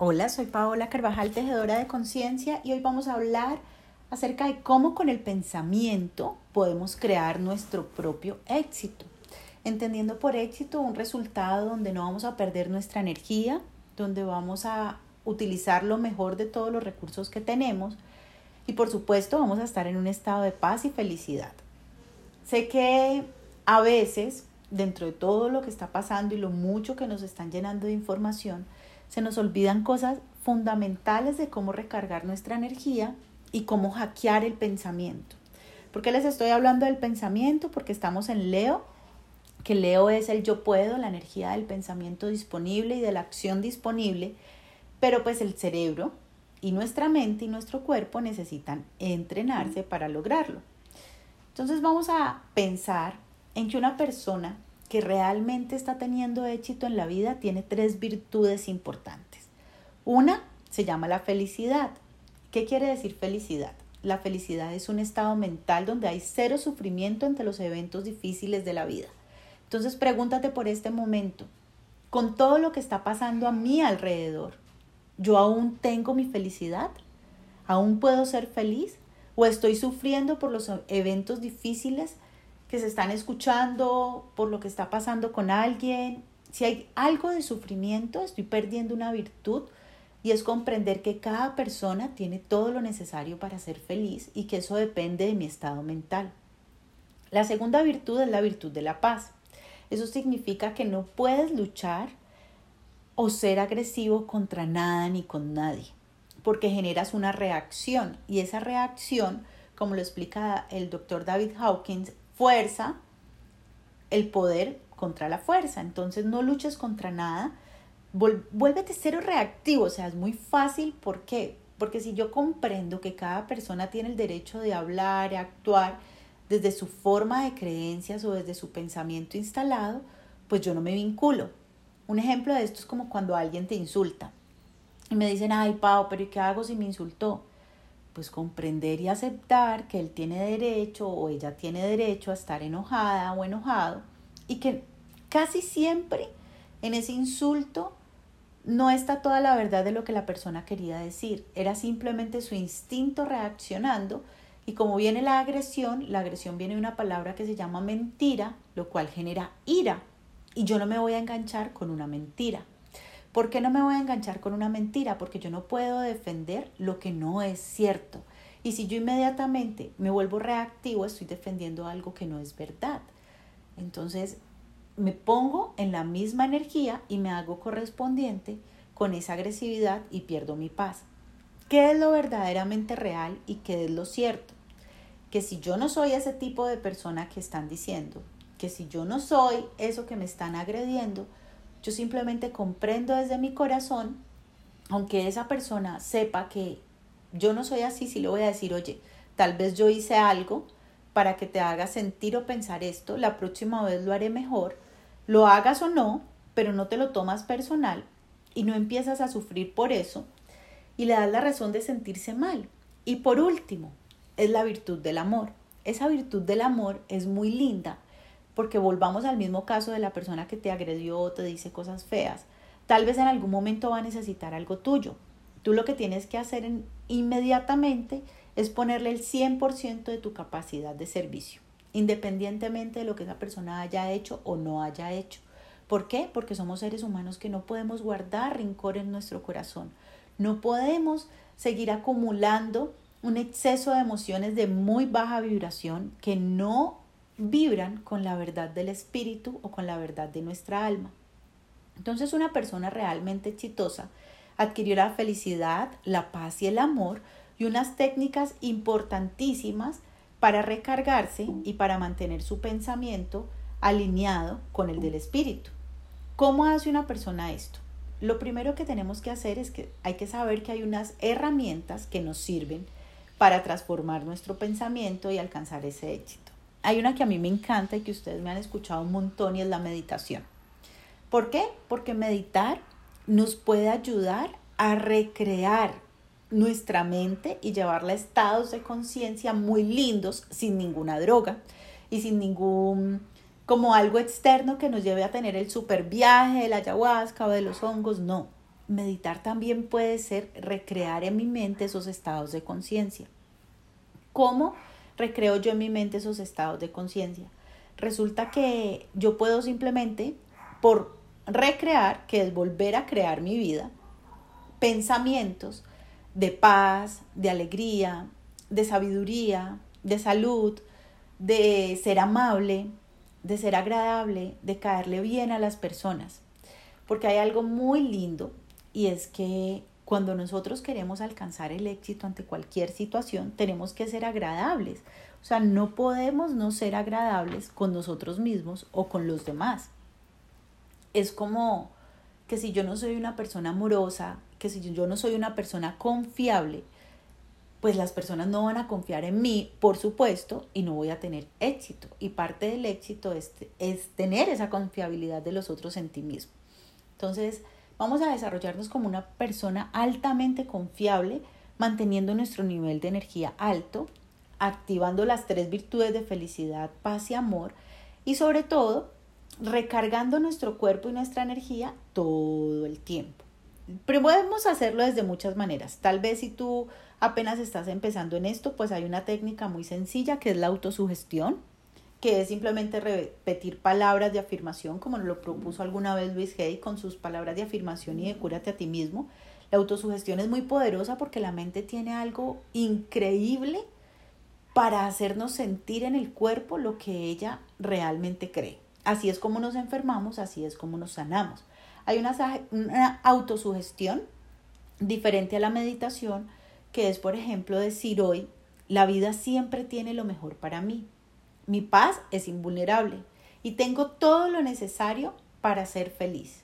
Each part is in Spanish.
Hola, soy Paola Carvajal, tejedora de conciencia, y hoy vamos a hablar acerca de cómo con el pensamiento podemos crear nuestro propio éxito. Entendiendo por éxito un resultado donde no vamos a perder nuestra energía, donde vamos a utilizar lo mejor de todos los recursos que tenemos y por supuesto vamos a estar en un estado de paz y felicidad. Sé que a veces, dentro de todo lo que está pasando y lo mucho que nos están llenando de información, se nos olvidan cosas fundamentales de cómo recargar nuestra energía y cómo hackear el pensamiento. ¿Por qué les estoy hablando del pensamiento? Porque estamos en Leo, que Leo es el yo puedo, la energía del pensamiento disponible y de la acción disponible, pero pues el cerebro y nuestra mente y nuestro cuerpo necesitan entrenarse para lograrlo. Entonces vamos a pensar en que una persona que realmente está teniendo éxito en la vida tiene tres virtudes importantes. Una se llama la felicidad. ¿Qué quiere decir felicidad? La felicidad es un estado mental donde hay cero sufrimiento ante los eventos difíciles de la vida. Entonces pregúntate por este momento, con todo lo que está pasando a mi alrededor, ¿yo aún tengo mi felicidad? ¿Aún puedo ser feliz? ¿O estoy sufriendo por los eventos difíciles que se están escuchando, por lo que está pasando con alguien. Si hay algo de sufrimiento, estoy perdiendo una virtud y es comprender que cada persona tiene todo lo necesario para ser feliz y que eso depende de mi estado mental. La segunda virtud es la virtud de la paz. Eso significa que no puedes luchar o ser agresivo contra nada ni con nadie, porque generas una reacción y esa reacción, como lo explica el doctor David Hawkins, fuerza, el poder contra la fuerza. Entonces no luches contra nada, vuélvete cero reactivo, o sea, es muy fácil. ¿Por qué? Porque si yo comprendo que cada persona tiene el derecho de hablar, actuar desde su forma de creencias o desde su pensamiento instalado, pues yo no me vinculo. Un ejemplo de esto es como cuando alguien te insulta y me dicen, ay, Pau, pero ¿y qué hago si me insultó? Pues comprender y aceptar que él tiene derecho o ella tiene derecho a estar enojada o enojado y que casi siempre en ese insulto no está toda la verdad de lo que la persona quería decir, era simplemente su instinto reaccionando y como viene la agresión, la agresión viene de una palabra que se llama mentira, lo cual genera ira y yo no me voy a enganchar con una mentira. ¿Por qué no me voy a enganchar con una mentira? Porque yo no puedo defender lo que no es cierto. Y si yo inmediatamente me vuelvo reactivo, estoy defendiendo algo que no es verdad. Entonces me pongo en la misma energía y me hago correspondiente con esa agresividad y pierdo mi paz. ¿Qué es lo verdaderamente real y qué es lo cierto? Que si yo no soy ese tipo de persona que están diciendo, que si yo no soy eso que me están agrediendo, yo simplemente comprendo desde mi corazón, aunque esa persona sepa que yo no soy así, si le voy a decir, oye, tal vez yo hice algo para que te haga sentir o pensar esto, la próxima vez lo haré mejor, lo hagas o no, pero no te lo tomas personal y no empiezas a sufrir por eso y le das la razón de sentirse mal. Y por último, es la virtud del amor. Esa virtud del amor es muy linda porque volvamos al mismo caso de la persona que te agredió o te dice cosas feas. Tal vez en algún momento va a necesitar algo tuyo. Tú lo que tienes que hacer inmediatamente es ponerle el 100% de tu capacidad de servicio, independientemente de lo que esa persona haya hecho o no haya hecho. ¿Por qué? Porque somos seres humanos que no podemos guardar rincor en nuestro corazón. No podemos seguir acumulando un exceso de emociones de muy baja vibración que no vibran con la verdad del espíritu o con la verdad de nuestra alma. Entonces una persona realmente exitosa adquirió la felicidad, la paz y el amor y unas técnicas importantísimas para recargarse y para mantener su pensamiento alineado con el del espíritu. ¿Cómo hace una persona esto? Lo primero que tenemos que hacer es que hay que saber que hay unas herramientas que nos sirven para transformar nuestro pensamiento y alcanzar ese éxito. Hay una que a mí me encanta y que ustedes me han escuchado un montón y es la meditación. ¿Por qué? Porque meditar nos puede ayudar a recrear nuestra mente y llevarla a estados de conciencia muy lindos sin ninguna droga y sin ningún como algo externo que nos lleve a tener el super viaje de ayahuasca o de los hongos, no. meditar también puede ser recrear en mi mente esos estados de conciencia. ¿Cómo recreo yo en mi mente esos estados de conciencia? Resulta que yo puedo simplemente, por recrear, que es volver a crear mi vida, pensamientos de paz, de alegría, de sabiduría, de salud, de ser amable, de ser agradable, de caerle bien a las personas. Porque hay algo muy lindo y es que cuando nosotros queremos alcanzar el éxito ante cualquier situación, tenemos que ser agradables. O sea, no podemos no ser agradables con nosotros mismos o con los demás. Es como que si yo no soy una persona amorosa, que si yo no soy una persona confiable, pues las personas no van a confiar en mí, por supuesto, y no voy a tener éxito. Y parte del éxito es, es tener esa confiabilidad de los otros en ti mismo. Entonces, vamos a desarrollarnos como una persona altamente confiable, manteniendo nuestro nivel de energía alto, activando las tres virtudes de felicidad, paz y amor, y sobre todo, recargando nuestro cuerpo y nuestra energía todo el tiempo. Pero podemos hacerlo desde muchas maneras. Tal vez si tú apenas estás empezando en esto, pues hay una técnica muy sencilla que es la autosugestión, que es simplemente repetir palabras de afirmación, como lo propuso alguna vez Luis Hay con sus palabras de afirmación y de cúrate a ti mismo. La autosugestión es muy poderosa porque la mente tiene algo increíble para hacernos sentir en el cuerpo lo que ella realmente cree. Así es como nos enfermamos, así es como nos sanamos. Hay una, una autosugestión diferente a la meditación, que es, por ejemplo, decir hoy, la vida siempre tiene lo mejor para mí. Mi paz es invulnerable y tengo todo lo necesario para ser feliz.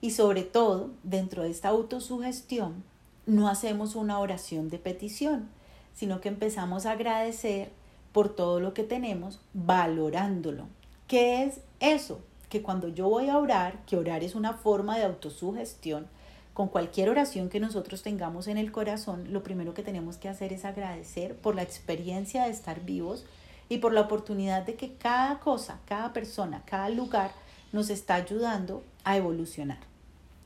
Y sobre todo, dentro de esta autosugestión, no hacemos una oración de petición, sino que empezamos a agradecer por todo lo que tenemos, valorándolo. ¿Qué es eso? que cuando yo voy a orar, que orar es una forma de autosugestión, con cualquier oración que nosotros tengamos en el corazón, lo primero que tenemos que hacer es agradecer por la experiencia de estar vivos y por la oportunidad de que cada cosa, cada persona, cada lugar nos está ayudando a evolucionar.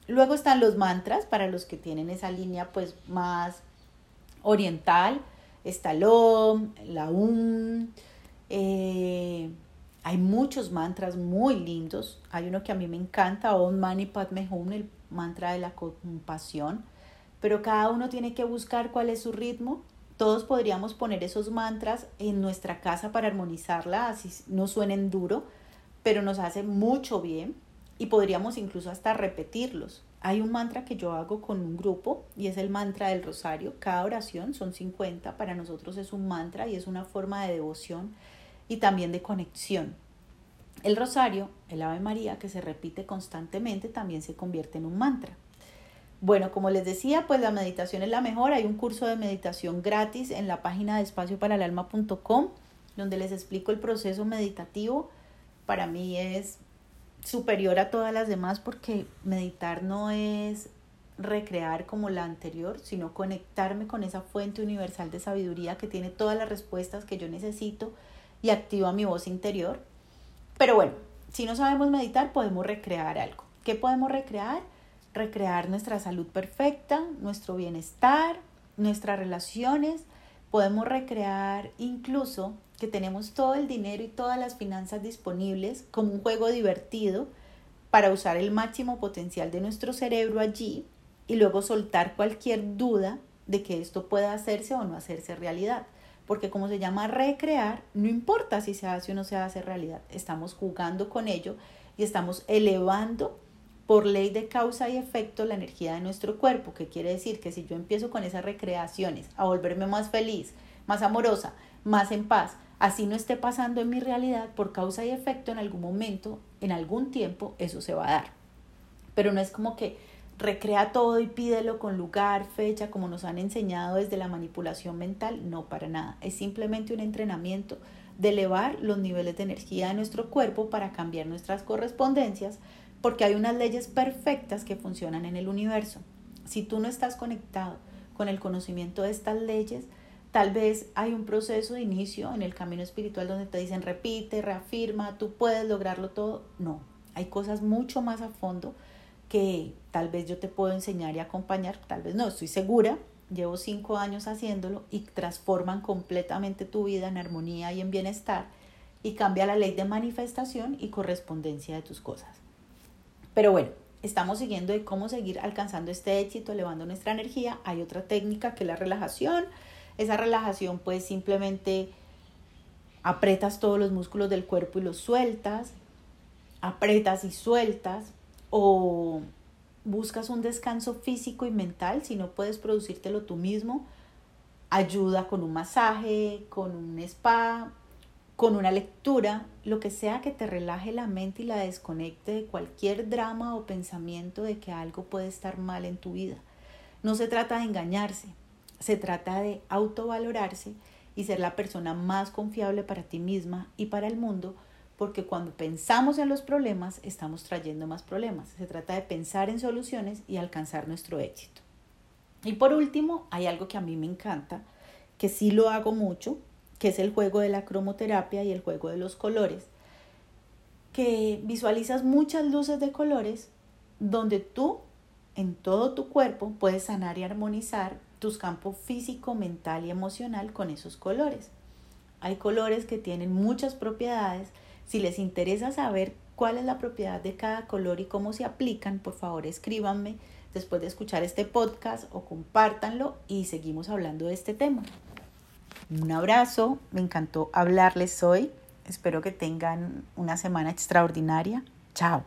Luego están los mantras para los que tienen esa línea pues más oriental, está el la Um, eh, hay muchos mantras muy lindos. Hay uno que a mí me encanta, Om Mani Padme Hum, el mantra de la compasión. Pero cada uno tiene que buscar cuál es su ritmo. Todos podríamos poner esos mantras en nuestra casa para armonizarla, así no suenen duro, pero nos hace mucho bien y podríamos incluso hasta repetirlos. Hay un mantra que yo hago con un grupo y es el mantra del rosario. Cada oración son 50, para nosotros es un mantra y es una forma de devoción y también de conexión. El rosario, el Ave María, que se repite constantemente, también se convierte en un mantra. Bueno, como les decía, pues la meditación es la mejor. Hay un curso de meditación gratis en la página de espacioparalalma.com donde les explico el proceso meditativo. Para mí es superior a todas las demás porque meditar no es recrear como la anterior, sino conectarme con esa fuente universal de sabiduría que tiene todas las respuestas que yo necesito y activa mi voz interior. Pero bueno, si no sabemos meditar, podemos recrear algo. ¿Qué podemos recrear? Recrear nuestra salud perfecta, nuestro bienestar, nuestras relaciones. Podemos recrear incluso que tenemos todo el dinero y todas las finanzas disponibles como un juego divertido para usar el máximo potencial de nuestro cerebro allí y luego soltar cualquier duda de que esto pueda hacerse o no hacerse realidad porque como se llama recrear, no importa si se hace o no se hace realidad, estamos jugando con ello y estamos elevando por ley de causa y efecto la energía de nuestro cuerpo, que quiere decir que si yo empiezo con esas recreaciones a volverme más feliz, más amorosa, más en paz, así no esté pasando en mi realidad, por causa y efecto en algún momento, en algún tiempo, eso se va a dar. Pero no es como que recrea todo y pídelo con lugar, fecha, como nos han enseñado desde la manipulación mental, no para nada. Es simplemente un entrenamiento de elevar los niveles de energía de nuestro cuerpo para cambiar nuestras correspondencias, porque hay unas leyes perfectas que funcionan en el universo. Si tú no estás conectado con el conocimiento de estas leyes, tal vez hay un proceso de inicio en el camino espiritual donde te dicen repite, reafirma, tú puedes lograrlo todo. No, hay cosas mucho más a fondo que tal vez yo te puedo enseñar y acompañar, tal vez no, estoy segura, llevo cinco años haciéndolo y transforman completamente tu vida en armonía y en bienestar y cambia la ley de manifestación y correspondencia de tus cosas. Pero bueno, estamos siguiendo de cómo seguir alcanzando este éxito, elevando nuestra energía. Hay otra técnica que es la relajación. Esa relajación pues simplemente apretas todos los músculos del cuerpo y los sueltas, apretas y sueltas o buscas un descanso físico y mental, si no puedes producírtelo tú mismo, ayuda con un masaje, con un spa, con una lectura, lo que sea que te relaje la mente y la desconecte de cualquier drama o pensamiento de que algo puede estar mal en tu vida. No se trata de engañarse, se trata de autovalorarse y ser la persona más confiable para ti misma y para el mundo, porque cuando pensamos en los problemas estamos trayendo más problemas. Se trata de pensar en soluciones y alcanzar nuestro éxito. Y por último, hay algo que a mí me encanta, que sí lo hago mucho, que es el juego de la cromoterapia y el juego de los colores, que visualizas muchas luces de colores donde tú en todo tu cuerpo puedes sanar y armonizar tus campos físico, mental y emocional con esos colores. Hay colores que tienen muchas propiedades. Si les interesa saber cuál es la propiedad de cada color y cómo se aplican, por favor escríbanme después de escuchar este podcast o compártanlo y seguimos hablando de este tema. Un abrazo, me encantó hablarles hoy. Espero que tengan una semana extraordinaria. Chao.